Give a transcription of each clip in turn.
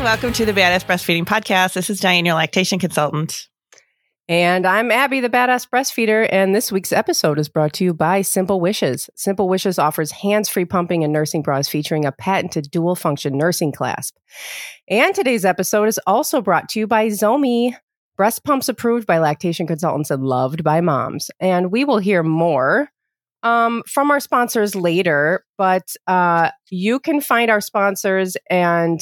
Welcome to the Badass Breastfeeding Podcast. This is Diane, your lactation consultant. And I'm Abby, the badass breastfeeder, and this week's episode is brought to you by Simple Wishes. Simple Wishes offers hands free pumping and nursing bras featuring a patented dual function nursing clasp. And today's episode is also brought to you by Zomee, breast pumps approved by lactation consultants and loved by moms. And we will hear more um, from our sponsors later, but uh, you can find our sponsors and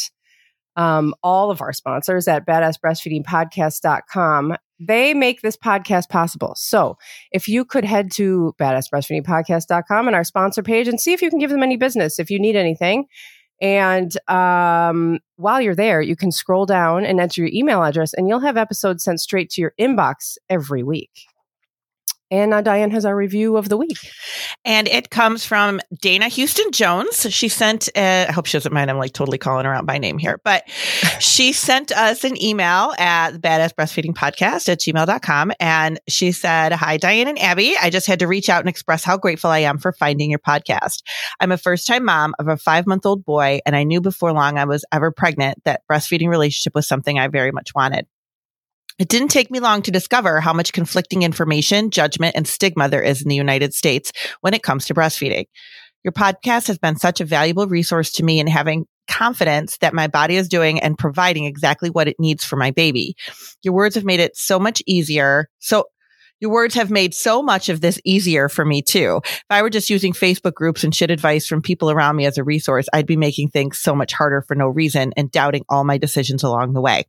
um, all of our sponsors at badassbreastfeedingpodcast.com. They make this podcast possible. So if you could head to badassbreastfeedingpodcast.com and our sponsor page and see if you can give them any business if you need anything. And um, while you're there, you can scroll down and enter your email address, and you'll have episodes sent straight to your inbox every week. And now Diane has our review of the week. And it comes from Dana Houston Jones. She sent, uh, I hope she doesn't mind. I'm like totally calling her out by name here, but she sent us an email at the badass breastfeeding podcast at gmail.com. And she said, Hi, Diane and Abby. I just had to reach out and express how grateful I am for finding your podcast. I'm a first time mom of a five month old boy, and I knew before long I was ever pregnant that breastfeeding relationship was something I very much wanted. It didn't take me long to discover how much conflicting information, judgment, and stigma there is in the United States when it comes to breastfeeding. Your podcast has been such a valuable resource to me in having confidence that my body is doing and providing exactly what it needs for my baby. Your words have made it so much easier. So your words have made so much of this easier for me too. If I were just using Facebook groups and shit advice from people around me as a resource, I'd be making things so much harder for no reason and doubting all my decisions along the way.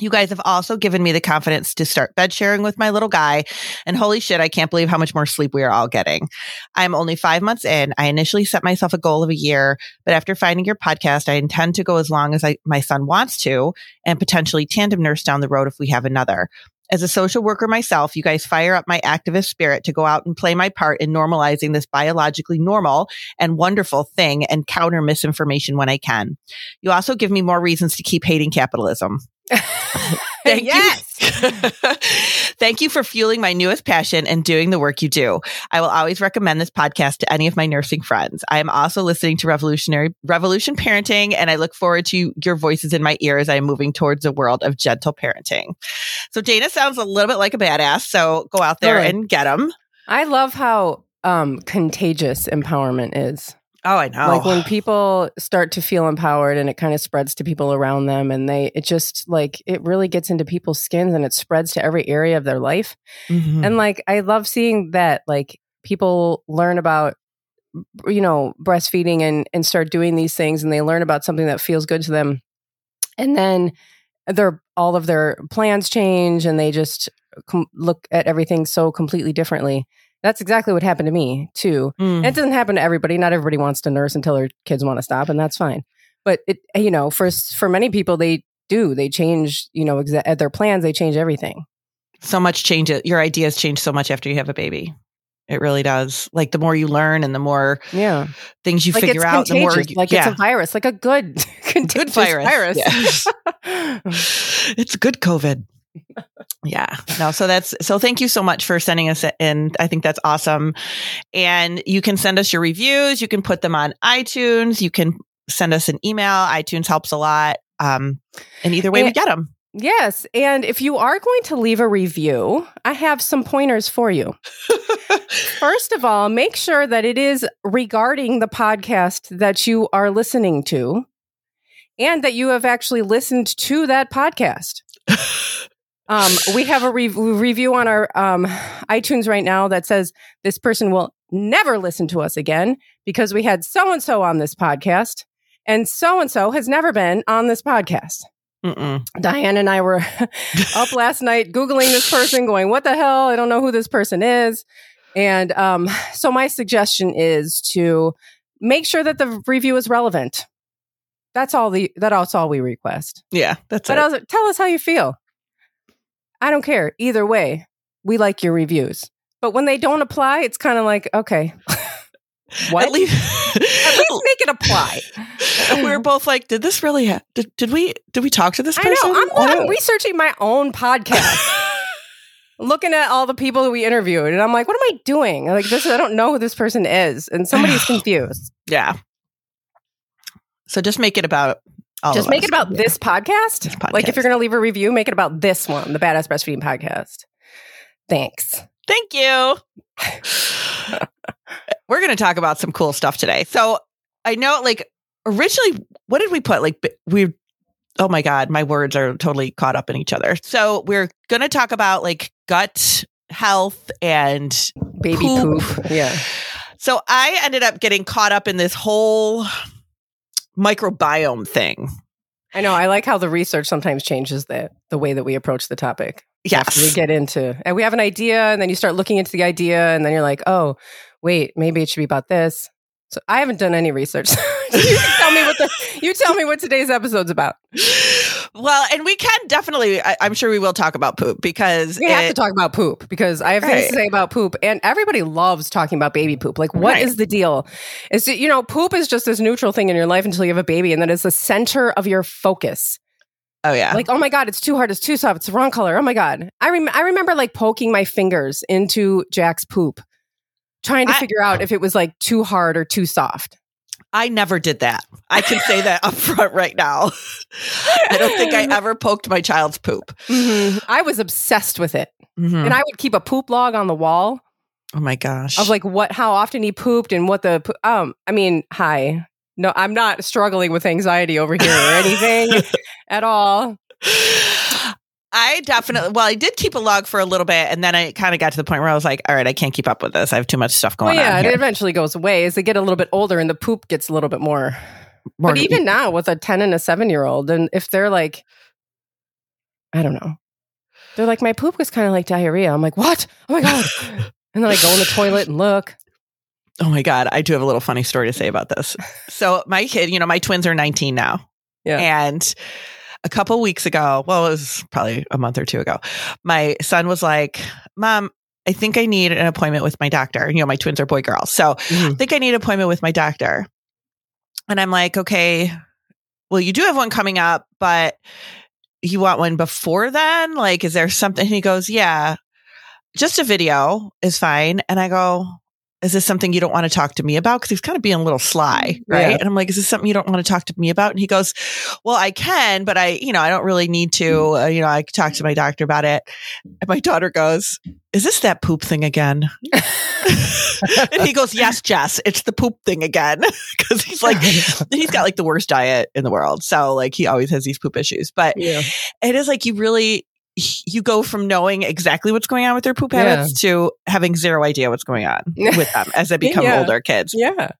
You guys have also given me the confidence to start bed sharing with my little guy. And holy shit, I can't believe how much more sleep we are all getting. I'm only five months in. I initially set myself a goal of a year, but after finding your podcast, I intend to go as long as I, my son wants to and potentially tandem nurse down the road if we have another. As a social worker myself, you guys fire up my activist spirit to go out and play my part in normalizing this biologically normal and wonderful thing and counter misinformation when I can. You also give me more reasons to keep hating capitalism. Thank yes. you. Thank you for fueling my newest passion and doing the work you do. I will always recommend this podcast to any of my nursing friends. I am also listening to Revolutionary Revolution Parenting, and I look forward to your voices in my ear as I am moving towards a world of gentle parenting. So Dana sounds a little bit like a badass. So go out there Really? and get them. I love how um, contagious empowerment is. Oh, I know. Like when people start to feel empowered and it kind of spreads to people around them and they, it just like, it really gets into people's skins and it spreads to every area of their life. Mhm. And like, I love seeing that, like, people learn about, you know, breastfeeding and, and start doing these things and they learn about something that feels good to them. And then their, all of their plans change and they just com- look at everything so completely differently. That's exactly what happened to me too. Mm. And it doesn't happen to everybody. Not everybody wants to nurse until their kids want to stop, and that's fine. But it, you know, for for many people, they do. They change, you know, exa- at their plans. They change everything. so much change. Your ideas change so much after you have a baby. It really does. Like the more you learn and the more Yeah, things you like figure out, the more contagious. like yeah. it's a virus, like a good, good virus. virus. it's good COVID. Yeah. No, so that's so thank you so much for sending us in. I think that's awesome. And you can send us your reviews. You can put them on iTunes. You can send us an email. iTunes helps a lot. Um, and either way, we get them. Yes, and if you are going to leave a review, I have some pointers for you. First of all, make sure that it is regarding the podcast that you are listening to and that you have actually listened to that podcast. Um, we have a re- review on our um, iTunes right now that says this person will never listen to us again because we had so and so on this podcast, and so and so has never been on this podcast. Mm-mm. Diane and I were up last night Googling this person, going, What the hell? I don't know who this person is. And um, so my suggestion is to make sure that the review is relevant. That's all the that's all we request. Yeah, that's But it. also, tell us how you feel. I don't care. Either way, we like your reviews. But when they don't apply, it's kind of like, okay. what? At least, At least make it apply. we were both like, did this really happen? Did, did we did we talk to this I person? know. I'm, I I'm oh. researching my own podcast. looking at all the people that we interviewed and I'm like, what am I doing? Like this I don't know who this person is. And somebody's confused. yeah. So just make it about All Just make us. it about this podcast. This Like if you're going to leave a review, make it about this one, the Badass Breastfeeding Podcast. Thanks. Thank you. We're going to talk about some cool stuff today. So I know, like, originally, what did we put? Like, b- we, oh my God, my words are totally caught up in each other. So we're going to talk about like gut health and Baby Poop. poop. Yeah. so I ended up getting caught up in this whole microbiome thing. I know. I like how the research sometimes changes the the way that we approach the topic. After we get into, and we have an idea, and then you start looking into the idea, and then you're like, oh, wait, maybe it should be about this. So I haven't done any research. you tell me what the you tell me what today's episode's about. Well, and we can definitely, I, I'm sure we will talk about poop because We have to talk about poop because I have things to say about poop, and everybody loves talking about baby poop. Like, what is Right. the deal? Is it, you know, poop is just this neutral thing in your life until you have a baby, and then it's the center of your focus. oh, yeah. Like, oh my god, it's too hard, it's too soft, it's the wrong color. Oh my god, I rem- I remember like poking my fingers into Jack's poop, trying to I- figure out if it was like too hard or too soft. I never did that. I can say that up front right now. I don't think I ever poked my child's poop. Mhm. I was obsessed with it, Mhm. and I would keep a poop log on the wall Oh my gosh. of like what how often he pooped and what the po- um I mean hi no I'm not struggling with anxiety over here or anything at all I definitely, well, I did keep a log for a little bit and then I kind of got to the point where I was like, all right, I can't keep up with this. I have too much stuff well going yeah on. Yeah, it eventually goes away as they get a little bit older and the poop gets a little bit more More but even eat. now with a 10 and a 7 year old and if they're like I don't know they're like my poop was kind of like diarrhea I'm like what oh my god and then I go in the toilet and look oh my God, I do have a little funny story to say about this. So my kid, you know, my twins are 19 now. Yeah. And a couple weeks ago, well, it was probably a month or two ago, my son was like, Mom, I think I need an appointment with my doctor. You know, my twins are boy girls. So mm-hmm. I think I need an appointment with my doctor. And I'm like, okay, well, you do have one coming up, but you want one before then? Like, is there something? And he goes, yeah, just a video is fine. And I go, is this something you don't want to talk to me about? Because he's kind of being a little sly, right? Yeah. And I'm like, is this something you don't want to talk to me about? And he goes, well, I can, but I, you know, I don't really need to. Uh, you know, I talk to my doctor about it. And my daughter goes, is this that poop thing again? and he goes, Yes, Jess, it's the poop thing again. Cause he's like, he's got like the worst diet in the world. So like he always has these poop issues. But yeah it is like you really, you go from knowing exactly what's going on with their poop Yeah. habits to having zero idea what's going on with them as they become Yeah. older kids. yeah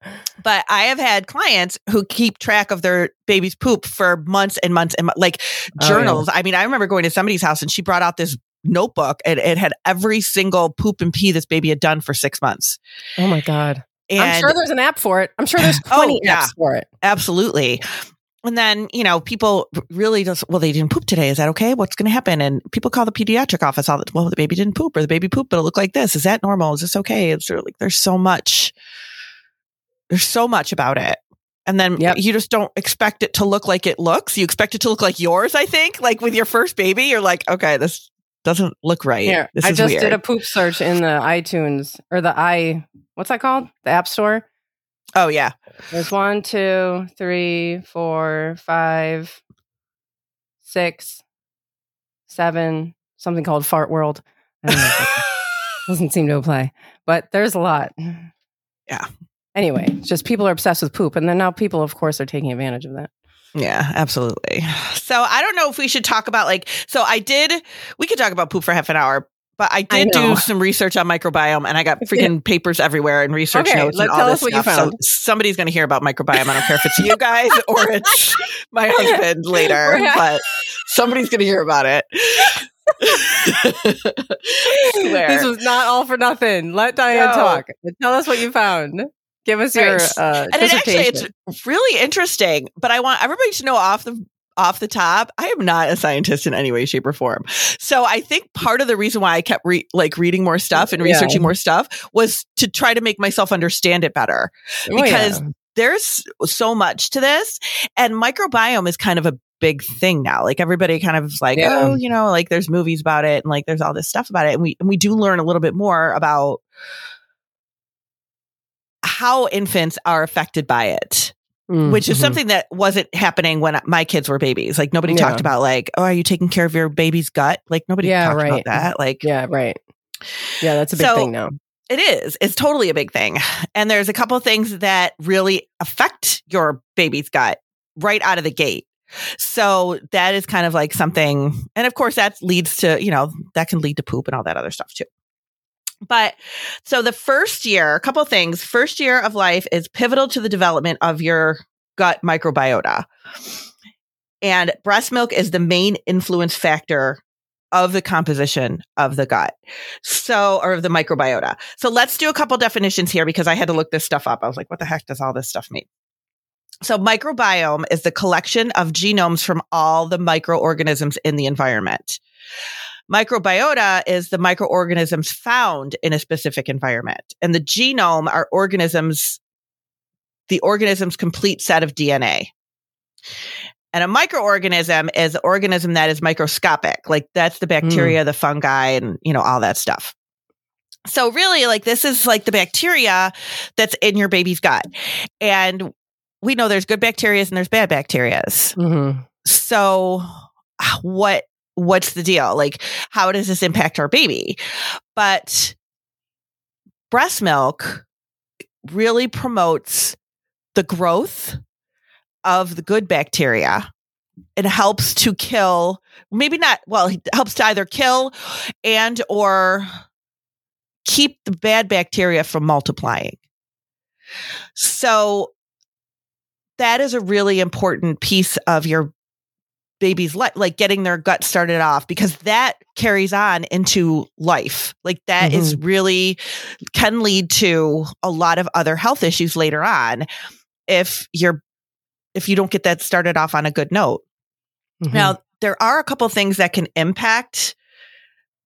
But I have had clients who keep track of their baby's poop for months and months and like Oh, yeah. journals. I mean, I remember going to somebody's house and she brought out this notebook and it had every single poop and pee this baby had done for six months. oh my god And I'm sure there's an app for it. I'm sure there's Oh, 20 yeah. apps for it. absolutely. And then, you know, people really just, well, they didn't poop today. Is that okay? What's going to happen? And people call the pediatric office all the well, the baby didn't poop or the baby pooped, but it looked like this. Is that normal? Is this okay? It's sort of like, there's so much, there's so much about it. And then Yep. you just don't expect it to look like it looks. You expect it to look like yours, I think. Like with your first baby, you're like, okay, this doesn't look right. Here, I just weird. did a poop search in the iTunes or the i what's that called? The App Store. Oh, yeah. There's one, two, three, four, five, six, seven, something called Fart World. I don't know. Doesn't seem to apply, but there's a lot. Yeah. Anyway, just people are obsessed with poop, and then now people, of course, are taking advantage of that. Yeah, absolutely. So I don't know if we should talk about like so I did we could talk about poop for half an hour, but I I did know. do some research on microbiome and I got freaking papers everywhere and research Okay, notes and all tell this us what you stuff. found. So somebody's going to hear about microbiome. I don't care if it's you guys or it's my husband later, but somebody's going to hear about it. This was not all for nothing. Let Diane No. talk. Tell us what you found. Give us your Right. uh, and it actually it's really interesting but i want everybody to know off the off the top i am not a scientist in any way shape or form so i think part of the reason why i kept re- like reading more stuff and Yeah. researching more stuff was to try to make myself understand it better Oh, yeah. because there's so much to this and microbiome is kind of a big thing now like everybody kind of is like Yeah. oh you know like there's movies about it and like there's all this stuff about it and we and we do learn a little bit more about how infants are affected by it Mm, which is mhm. something that wasn't happening when my kids were babies. Like nobody Yeah. talked about like, oh, are you taking care of your baby's gut? Like nobody Yeah, talked right. about that. Like Yeah, right. Yeah, that's a big So- thing now. it is. It's totally a big thing. And there's a couple of things that really affect your baby's gut right out of the gate. So that is kind of like something, and of course that leads to, you know, that can lead to poop and all that other stuff too. But so the first year, a couple things. First year of life is pivotal to the development of your gut microbiota. And breast milk is the main influence factor of the composition of the gut. So, or of the microbiota. So let's do a couple definitions here because I had to look this stuff up. I was like, what the heck does all this stuff mean? So microbiome is the collection of genomes from all the microorganisms in the environment. Microbiota is the microorganisms found in a specific environment. And the genome are organisms, the organism's complete set of DNA. And a microorganism is an organism that is microscopic. Like that's the bacteria, the fungi, and you know, all that stuff. So really, like this is like the bacteria that's in your baby's gut. And we know there's good bacteria and there's bad bacterias hmm so what what's the deal? Like how does this impact our baby? But breast milk really promotes the growth of the good bacteria. It helps to kill maybe not well it helps to either kill and or keep the bad bacteria from multiplying. So that is a really important piece of your baby's life, like getting their gut started off, because that carries on into life. Like that is really can lead to a lot of other health issues later on if you're if you don't get that started off on a good note. Mhm. Now, there are a couple things that can impact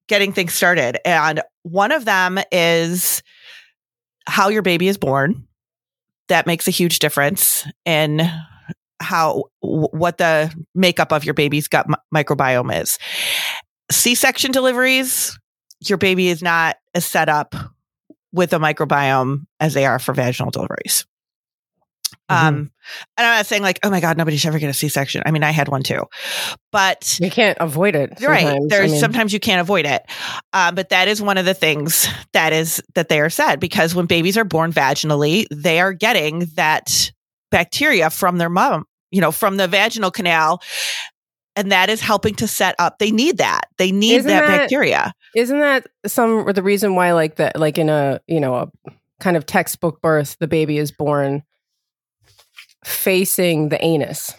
getting things started. And one of them is how your baby is born. That makes a huge difference in how w- what the makeup of your baby's gut mi- microbiome is. C-section deliveries, your baby is not as set up with a microbiome as they are for vaginal deliveries. Um, and I'm not saying like, oh my God, nobody should ever get a C-section. I mean, I had one too, but you can't avoid it. you're right. sometimes. I There's mean, sometimes you can't avoid it. Um, but that is one of the things that is that they are said because when babies are born vaginally, they are getting that bacteria from their mom, you know, from the vaginal canal. And that is helping to set up. They need that. They need that, that- bacteria. Isn't that some the reason why like that like in a you know a kind of textbook birth the baby is born facing the anus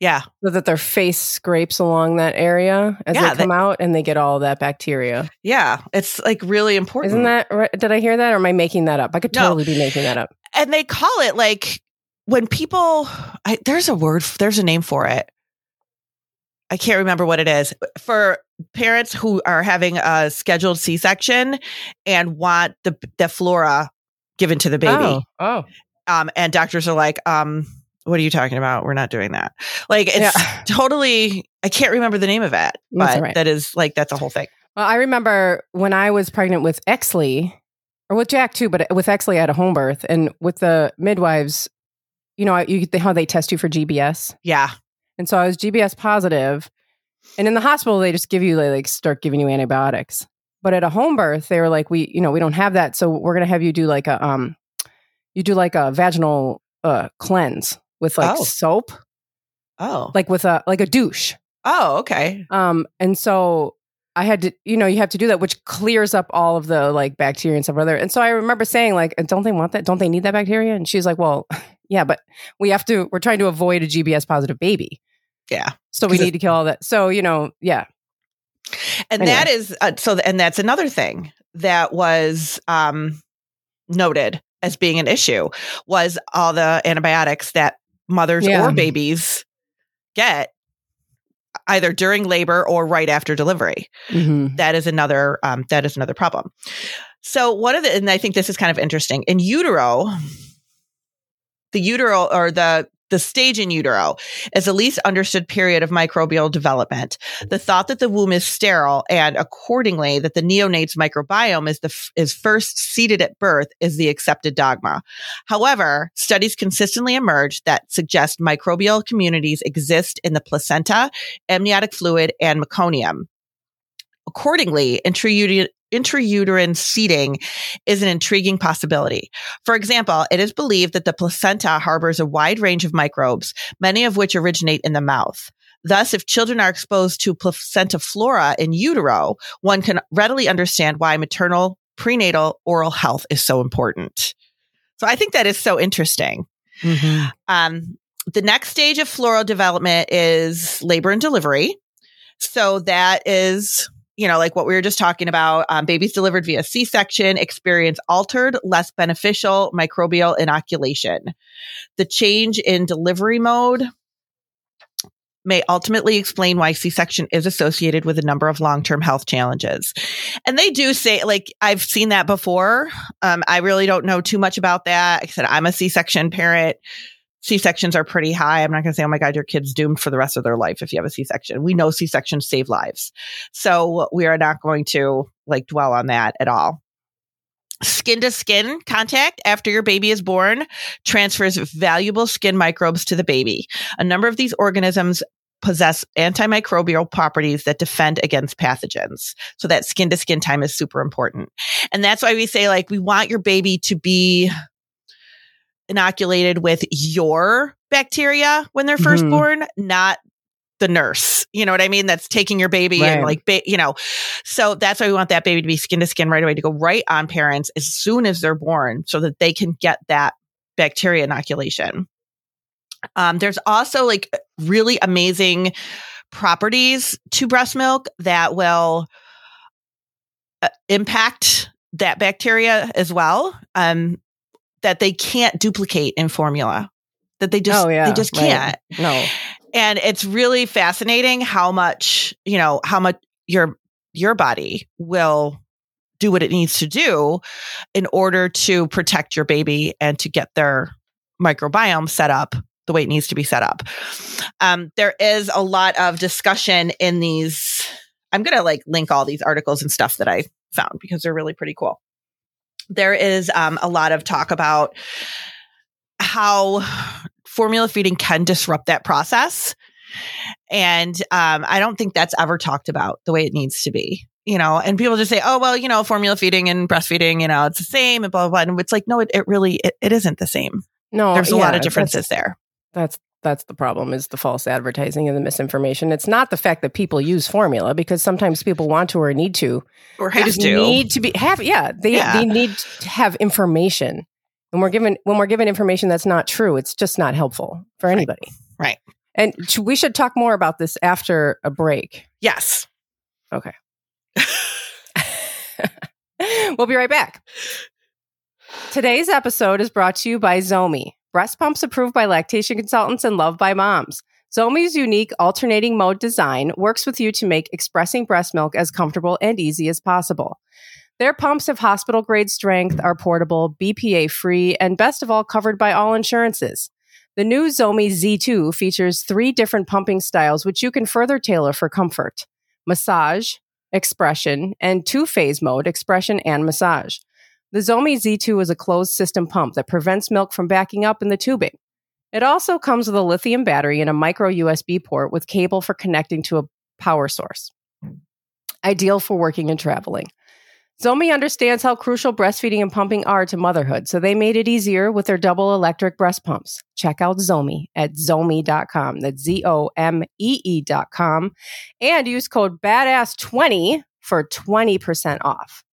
Yeah. so that their face scrapes along that area as Yeah, they come out and they get all that bacteria. Yeah. It's like really important. Isn't that? Did I hear that or am I making that up? I could No. totally be making that up. and they call it like when people I, there's a word there's a name for it i can't remember what it is for parents who are having a scheduled c-section and want the the flora given to the baby Oh, oh. um and doctors are like um what are you talking about we're not doing that like it's Yeah. totally i can't remember the name of it but right. that is like that's a whole thing Well, I remember when I was pregnant with Exley, or with Jack too, but with Exley, I had a home birth, and with the midwives, you know, you, how they test you for GBS, yeah and so I was GBS positive, and in the hospital they just give you they like start giving you antibiotics. But at a home birth, they were like, we, you know, we don't have that, so we're gonna have you do like a um, you do like a vaginal uh cleanse with like Oh. soap, oh like with a like a douche. oh okay Um, and so I had to, you know, you have to do that, which clears up all of the like bacteria and stuff other. And so I remember saying, like, don't they want that? Don't they need that bacteria? And she's like, well, yeah, but we have to, we're trying to avoid a GBS positive baby. yeah So we need to kill all that. So, you know, yeah. and Anyway. that is uh, so and that's another thing that was um noted as being an issue was all the antibiotics that mothers Yeah. or babies get either during labor or right after delivery Mm-hmm. that is another um, that is another problem so one of the and i think this is kind of interesting in utero the utero or the the stage in utero is the least understood period of microbial development. The thought that the womb is sterile and accordingly that the neonate's microbiome is the f- is first seeded at birth is the accepted dogma. However, studies consistently emerge that suggest microbial communities exist in the placenta, amniotic fluid, and meconium. Accordingly, intrauterine intrauterine seeding is an intriguing possibility. For example, it is believed that the placenta harbors a wide range of microbes, many of which originate in the mouth. Thus, if children are exposed to placenta flora in utero, one can readily understand why maternal prenatal oral health is so important. So I think that is so interesting. Mm-hmm. Um, the next stage of floral development is labor and delivery. So that is you know, like what we were just talking about, um, babies delivered via C-section experience altered, less beneficial microbial inoculation. The change in delivery mode may ultimately explain why C-section is associated with a number of long-term health challenges. And they do say, like, I've seen that before. Um, I really don't know too much about that. I said, I'm a C-section parent. C-sections are pretty high. I'm not going to say, oh my God, your kid's doomed for the rest of their life if you have a C-section. We know C-sections save lives. So we are not going to like dwell on that at all. Skin to skin contact after your baby is born transfers valuable skin microbes to the baby. A number of these organisms possess antimicrobial properties that defend against pathogens. So that skin to skin time is super important. And that's why we say like we want your baby to be inoculated with your bacteria when they're 1st mm-hmm. born, not the nurse. You know what I mean? That's taking your baby right. and like, ba- you know, so that's why we want that baby to be skin to skin right away to go right on parents as soon as they're born so that they can get that bacteria inoculation. Um, there's also like really amazing properties to breast milk that will uh, impact that bacteria as well. Um, that they can't duplicate in formula. That they just oh, yeah, they just can't. Right. No. And it's really fascinating how much, you know, how much your your body will do what it needs to do in order to protect your baby and to get their microbiome set up the way it needs to be set up. Um, there is a lot of discussion in these. I'm to like link all these articles and stuff that I found because they're really pretty cool there is um, a lot of talk about how formula feeding can disrupt that process. And um, I don't think that's ever talked about the way it needs to be. You know, and people just say, "Oh, well, you know, formula feeding and breastfeeding, you know, it's the same," and blah blah. blah. And it's like, no, it, it really it, it isn't the same. No, there's a yeah, lot of differences there. That's that's the problem is the false advertising and the misinformation. It's not the fact that people use formula because sometimes people want to or need to or have to need to be have yeah they yeah. they need to have information. When we're given when we're given information that's not true, it's just not helpful for anybody. Right. right. And we should talk more about this after a break. Yes. Okay. we'll be right back. Today's episode is brought to you by Zomee breast pumps approved by lactation consultants and loved by moms. Zomee's unique alternating mode design works with you to make expressing breast milk as comfortable and easy as possible. Their pumps have hospital grade strength, are portable, BPA free, and best of all, covered by all insurances. The new Zomee Z2 features three different pumping styles, which you can further tailor for comfort massage, expression, and two phase mode, expression and massage. The Zomee Z2 is a closed system pump that prevents milk from backing up in the tubing. It also comes with a lithium battery and a micro USB port with cable for connecting to a power source. Ideal for working and traveling. Zomee understands how crucial breastfeeding and pumping are to motherhood, so they made it easier with their double electric breast pumps. Check out Zomee at zomee.com. That's Z O M E E.com. And use code BADASS20 for 20% off.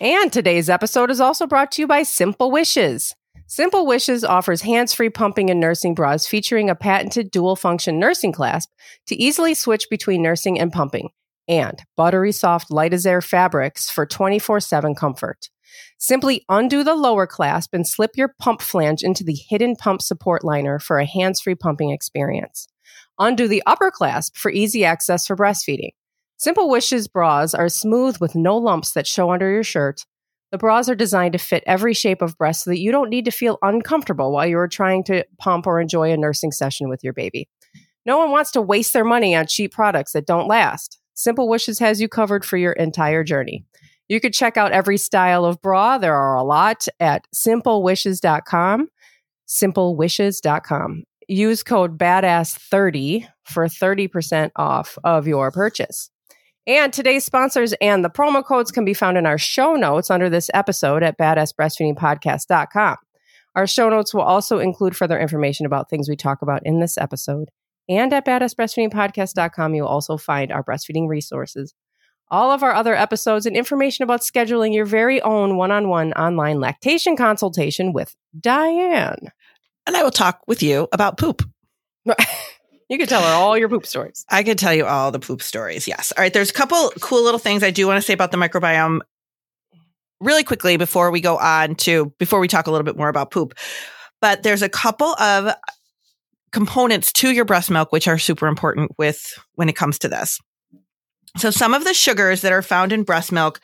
And today's episode is also brought to you by Simple Wishes. Simple Wishes offers hands free pumping and nursing bras featuring a patented dual function nursing clasp to easily switch between nursing and pumping, and buttery soft light as air fabrics for 24 7 comfort. Simply undo the lower clasp and slip your pump flange into the hidden pump support liner for a hands free pumping experience. Undo the upper clasp for easy access for breastfeeding. Simple Wishes bras are smooth with no lumps that show under your shirt, The bras are designed to fit every shape of breast so that you don't need to feel uncomfortable while you are trying to pump or enjoy a nursing session with your baby. No one wants to waste their money on cheap products that don't last. Simple Wishes has you covered for your entire journey. You could check out every style of bra. There are a lot at simplewishes.com. Simplewishes.com. Use code BADASS30 for 30% off of your purchase. And today's sponsors and the promo codes can be found in our show notes under this episode at badassbreastfeedingpodcast.com. Our show notes will also include further information about things we talk about in this episode. And at badassbreastfeedingpodcast.com, you'll also find our breastfeeding resources, all of our other episodes, and information about scheduling your very own one on one online lactation consultation with Diane. And I will talk with you about poop. You could tell her all your poop stories. I could tell you all the poop stories. Yes. All right. There's a couple cool little things I do want to say about the microbiome really quickly before we go on to, before we talk a little bit more about poop. But there's a couple of components to your breast milk, which are super important with when it comes to this. So some of the sugars that are found in breast milk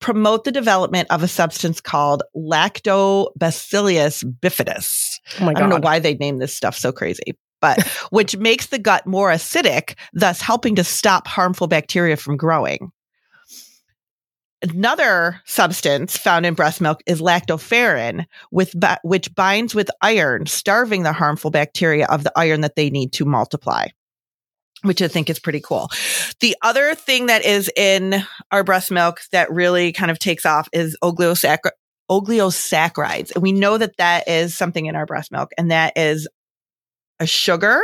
promote the development of a substance called lactobacillus bifidus. Oh my I don't know why they named this stuff so crazy, but which makes the gut more acidic, thus helping to stop harmful bacteria from growing. Another substance found in breast milk is lactoferrin, with which binds with iron, starving the harmful bacteria of the iron that they need to multiply. Which I think is pretty cool. The other thing that is in our breast milk that really kind of takes off is oligosaccharides. And we know that that is something in our breast milk, and that is a sugar.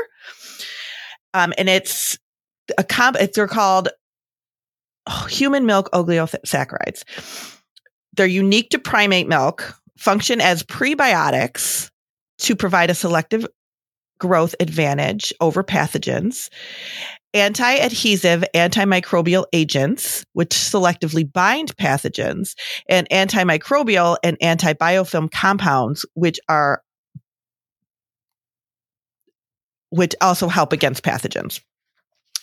Um, and it's a comp, they're called human milk oligosaccharides. They're unique to primate milk, function as prebiotics to provide a selective growth advantage over pathogens, anti adhesive antimicrobial agents, which selectively bind pathogens, and antimicrobial and antibiofilm compounds, which are which also help against pathogens.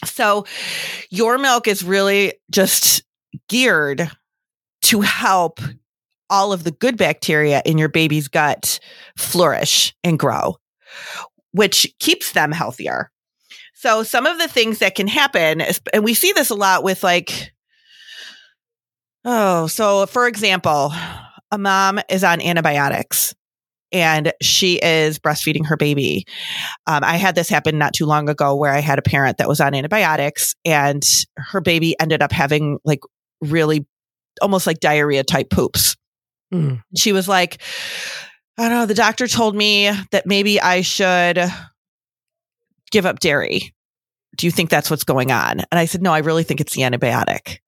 So your milk is really just geared to help all of the good bacteria in your baby's gut flourish and grow, which keeps them healthier. So some of the things that can happen, and we see this a lot with like, oh, so for example, a mom is on antibiotics and she is breastfeeding her baby. Um, I had this happen not too long ago where I had a parent that was on antibiotics and her baby ended up having like really almost like diarrhea type poops. Mm. She was like, I don't know, the doctor told me that maybe I should give up dairy. Do you think that's what's going on? And I said, no, I really think it's the antibiotic.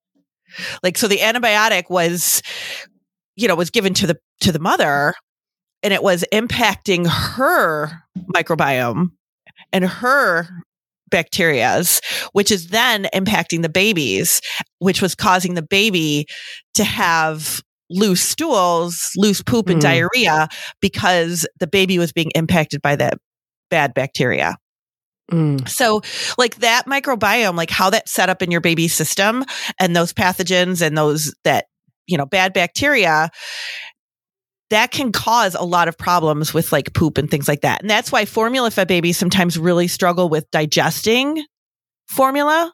Like, so the antibiotic was, you know, was given to the, to the mother and it was impacting her microbiome and her bacterias, which is then impacting the babies, which was causing the baby to have loose stools, loose poop and mm. diarrhea because the baby was being impacted by that bad bacteria. Mm. So, like that microbiome, like how that's set up in your baby's system and those pathogens and those that, you know, bad bacteria that can cause a lot of problems with like poop and things like that. And that's why formula fed babies sometimes really struggle with digesting formula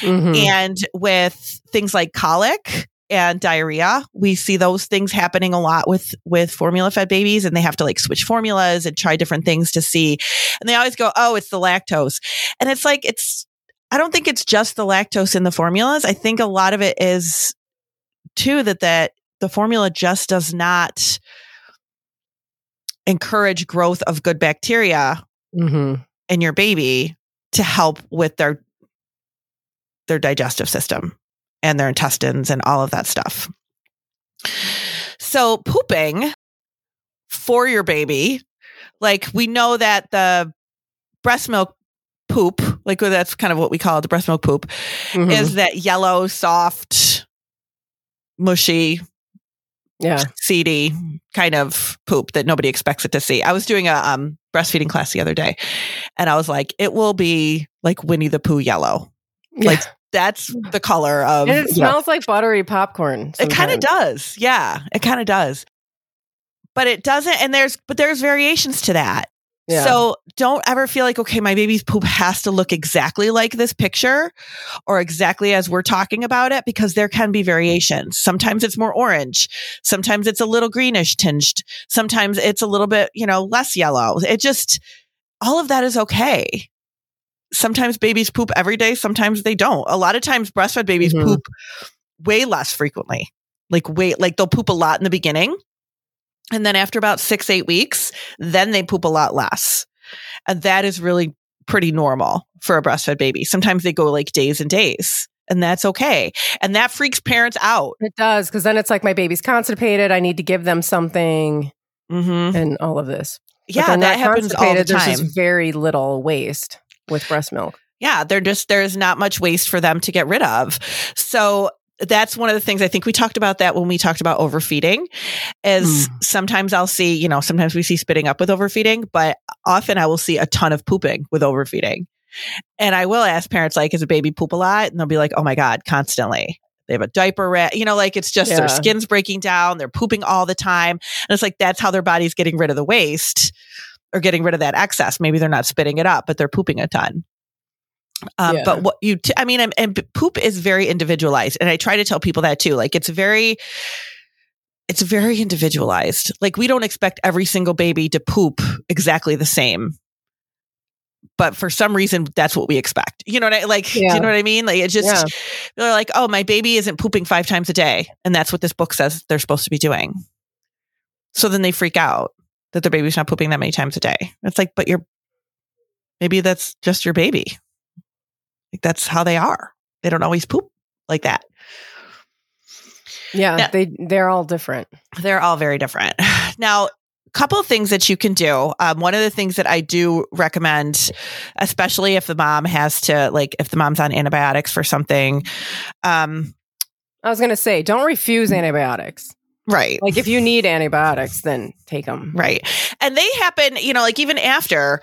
mm-hmm. and with things like colic and diarrhea. We see those things happening a lot with, with formula fed babies and they have to like switch formulas and try different things to see. And they always go, Oh, it's the lactose. And it's like, it's, I don't think it's just the lactose in the formulas. I think a lot of it is too that, that the formula just does not encourage growth of good bacteria mm-hmm. in your baby to help with their their digestive system and their intestines and all of that stuff. So pooping for your baby, like we know that the breast milk poop, like that's kind of what we call it, the breast milk poop, mm-hmm. is that yellow, soft, mushy yeah seedy kind of poop that nobody expects it to see i was doing a um, breastfeeding class the other day and i was like it will be like winnie the pooh yellow yeah. like that's the color of. And it smells like buttery popcorn. it kind of does. Yeah, it kind of does. But it doesn't and there's but there's variations to that. Yeah. So don't ever feel like okay, my baby's poop has to look exactly like this picture or exactly as we're talking about it because there can be variations. Sometimes it's more orange, sometimes it's a little greenish tinged, sometimes it's a little bit, you know, less yellow. It just all of that is okay. Sometimes babies poop every day, sometimes they don't. A lot of times breastfed babies Mhm. poop way less frequently. Like wait, like they'll poop a lot in the beginning. And then after about 6 8 weeks, then they poop a lot less. And that is really pretty normal for a breastfed baby. Sometimes they go like days and days, and that's okay. And that freaks parents out. It does because then it's like my baby's constipated. I need to give them something hmm and all of this. Yeah, that happens all the time. There's just very little waste with breast milk. Yeah, they're just there's not much waste for them to get rid of. So that's one of the things I think we talked about that when we talked about overfeeding is hmm. sometimes I'll see, you know, sometimes we see spitting up with overfeeding, but often I will see a ton of pooping with overfeeding. And I will ask parents like, is a baby poop a lot? And they'll be like, oh my God, constantly. They have a diaper rat, you know, like it's just Yeah. their skin's breaking down. They're pooping all the time. And it's like, that's how their body's getting rid of the waste or getting rid of that excess. Maybe they're not spitting it up, but they're pooping a ton. Um, Yeah. But what you, t- I mean, and, and poop is very individualized. And I try to tell people that too. Like it's very, it's very individualized. Like we don't expect every single baby to poop exactly the same. But for some reason, that's what we expect. You know what I like? Do Yeah. you know what I mean? Like it just, Yeah. they're like, oh, my baby isn't pooping five times a day. And that's what this book says they're supposed to be doing. So then they freak out that their baby's not pooping that many times a day. It's like, but you're, maybe that's just your baby. Like that's how they are. They don't always poop like that. Yeah, Yeah. they they're all different. They're all very different. Now, a couple of things that you can do. Um, one of the things that I do recommend, especially if the mom has to, like, if the mom's on antibiotics for something, um, I was gonna say, don't refuse antibiotics. Right. Like if you need antibiotics, then take them. Right. And they happen, you know, like even after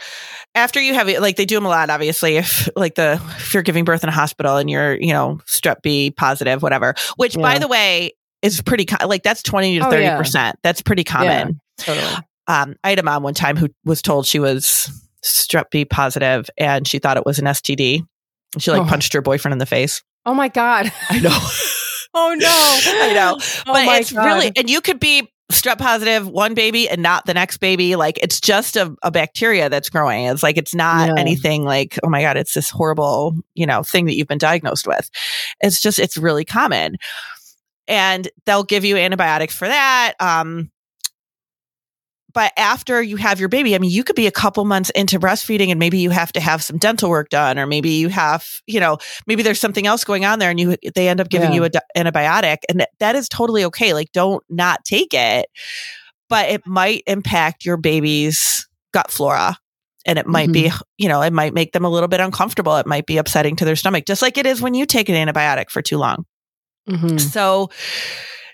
after you have it, like they do them a lot, obviously, if like the if you're giving birth in a hospital and you're, you know, strep B positive, whatever, which by the way is pretty like that's 20 to Oh, 30 yeah. percent. That's pretty common. Totally. Um, I had a mom one time who was told she was strep B positive and she thought it was an STD. She like Oh. punched her boyfriend in the face. Oh my god. I know. Oh no. I know. Oh but my it's God. really and you could be strep positive one baby and not the next baby like it's just a, a bacteria that's growing it's like it's not Yeah. anything like oh my god it's this horrible you know thing that you've been diagnosed with it's just it's really common and they'll give you antibiotics for that um but after you have your baby, I mean, you could be a couple months into breastfeeding and maybe you have to have some dental work done, or maybe you have, you know, maybe there's something else going on there and you, they end up giving Yeah. you an antibiotic and that- that is totally okay. Like don't not take it, but it might impact your baby's gut flora. And it might be, you know, it might make them a little bit uncomfortable. It might be upsetting to their stomach, just like it is when you take an antibiotic for too long. Mhm. So,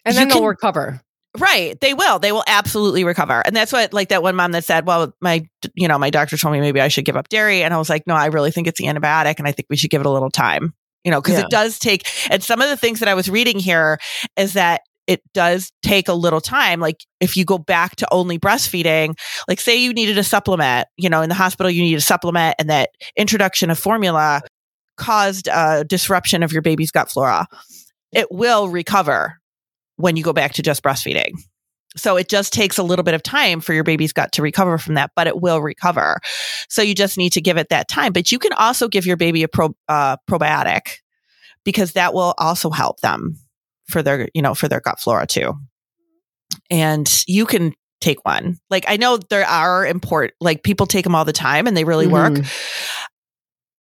And then they'll recover. Right. They will. They will absolutely recover. And that's what, like that one mom that said, well, my, you know, my doctor told me maybe I should give up dairy. And I was like, no, I really think it's the antibiotic. And I think we should give it a little time, you know, because Yeah. it does take, and some of the things that I was reading here is that it does take a little time. Like if you go back to only breastfeeding, like say you needed a supplement, you know, in the hospital, you need a supplement and that introduction of formula caused a disruption of your baby's gut flora. It will recover when you go back to just breastfeeding. So it just takes a little bit of time for your baby's gut to recover from that, but it will recover. So you just need to give it that time. But you can also give your baby a pro, uh, probiotic because that will also help them for their, you know, for their gut flora too. And you can take one. Like I know there are important, like people take them all the time and they really work. Mhm.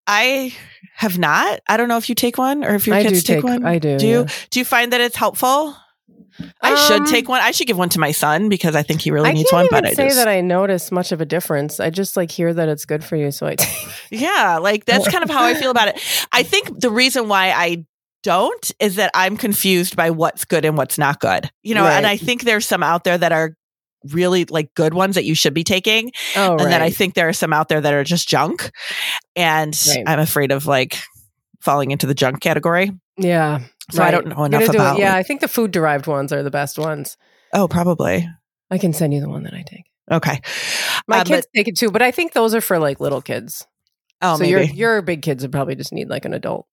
I have not. I don't know if you take one or if your I kids do take, take one. I do. Do you? yeah. Do you find that it's helpful? I should Um, take one. I should give one to my son because I think he really I needs one. But I say just, that I notice much of a difference. I just like hear that it's good for you, so I yeah, like that's kind of how I feel about it. I think the reason why I don't is that I'm confused by what's good and what's not good. You know, and I think there's some out there that are really like good ones that you should be taking, Oh, and then I think there are some out there that are just junk, and Right. I'm afraid of like falling into the junk category. Yeah. So I don't know enough do it. about. Yeah, I think the food derived ones are the best ones. Oh, probably. I can send you the one that I take. Okay. My Uh, kids take it too, but I think those are for like little kids. Oh, so maybe. your your big kids would probably just need like an adult.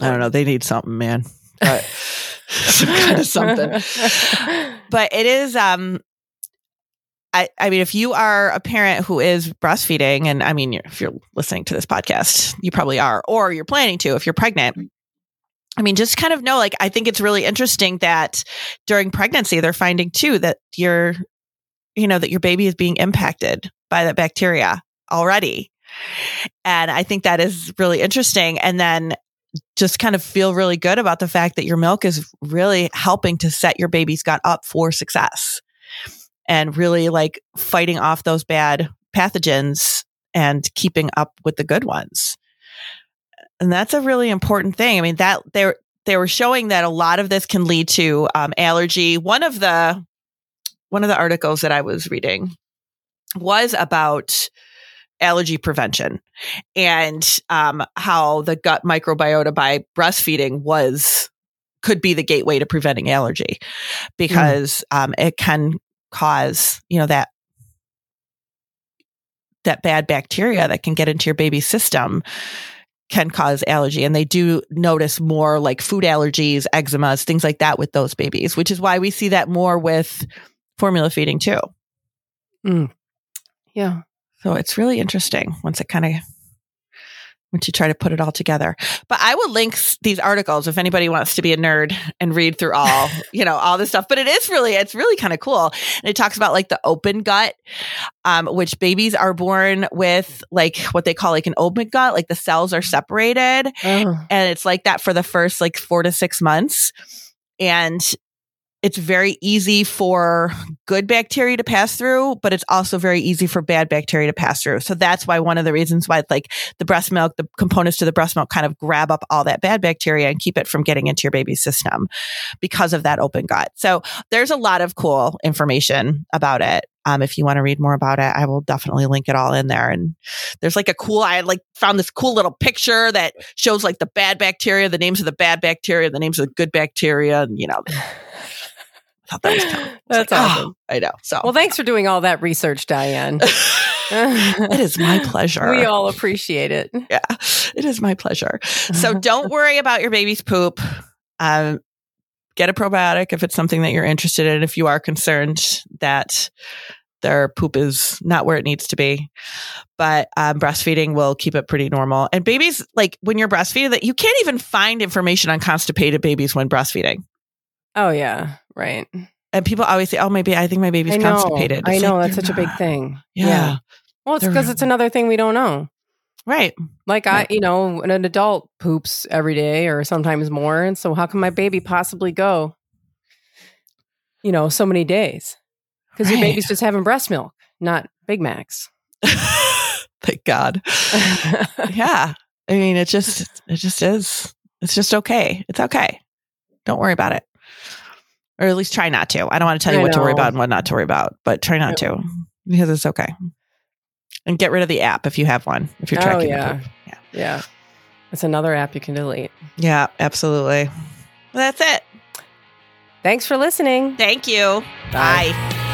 I don't know. They need something, man. But some kind of something. But it is. Um. I, I mean, if you are a parent who is breastfeeding, and I mean, if you're listening to this podcast, you probably are, or you're planning to if you're pregnant. I mean, just kind of know, like, I think it's really interesting that during pregnancy, they're finding too that your, you know, that your baby is being impacted by that bacteria already. And I think that is really interesting. And then just kind of feel really good about the fact that your milk is really helping to set your baby's gut up for success and really like fighting off those bad pathogens and keeping up with the good ones. And that's a really important thing. I mean, that they they were showing that a lot of this can lead to um, allergy. One of the one of the articles that I was reading was about allergy prevention and um, how the gut microbiota by breastfeeding was could be the gateway to preventing allergy because um, it can cause you know that that bad bacteria that can get into your baby's system can cause allergy and they do notice more like food allergies eczemas things like that with those babies which is why we see that more with formula feeding too mm. yeah. so it's really interesting once it kind of once you try to put it all together. But I will link these articles if anybody wants to be a nerd and read through all, you know, all this stuff. But it is really, it's really kind of cool. And it talks about like the open gut, um, which babies are born with like what they call like an open gut, like the cells are separated Oh. and it's like that for the first like four to six months and it's very easy for good bacteria to pass through but it's also very easy for bad bacteria to pass through so that's why one of the reasons why like the breast milk the components to the breast milk kind of grab up all that bad bacteria and keep it from getting into your baby's system because of that open gut so there's a lot of cool information about it um, if you want to read more about it, I will definitely link it all in there. And there's like a cool, I like found this cool little picture that shows like the bad bacteria, the names of the bad bacteria, the names of the good bacteria. And, you know, I thought that was kind of, That's like, awesome. "Oh," I know. So Well, thanks for doing all that research, Diane. it is my pleasure. we all appreciate it. yeah, it is my pleasure. So don't worry about your baby's poop. Um, get a probiotic if it's something that you're interested in. If you are concerned that their poop is not where it needs to be, but um, breastfeeding will keep it pretty normal. And babies, like when you're breastfeeding, that you can't even find information on constipated babies when breastfeeding. Oh yeah, right. And people always say, "Oh, maybe I think my baby's I know. constipated." I know like, that's such a big thing. Yeah, Well, it's because it's another thing we don't know. right. Like I, Right. you know, an adult poops every day or sometimes more, and so how can my baby possibly go? You know, so many days because your baby's just having breast milk, not Big Macs. Thank God. yeah. I mean, it just, it just is. It's just okay. It's okay. Don't worry about it. Or at least try not to. I don't want to tell you I what to worry about and what not to worry about, but try not to because it's okay. And get rid of the app if you have one, if you're tracking, Oh, tracking yeah. Yeah. yeah, it's another app you can delete. Yeah, absolutely. That's it. Thanks for listening. Thank you. Bye.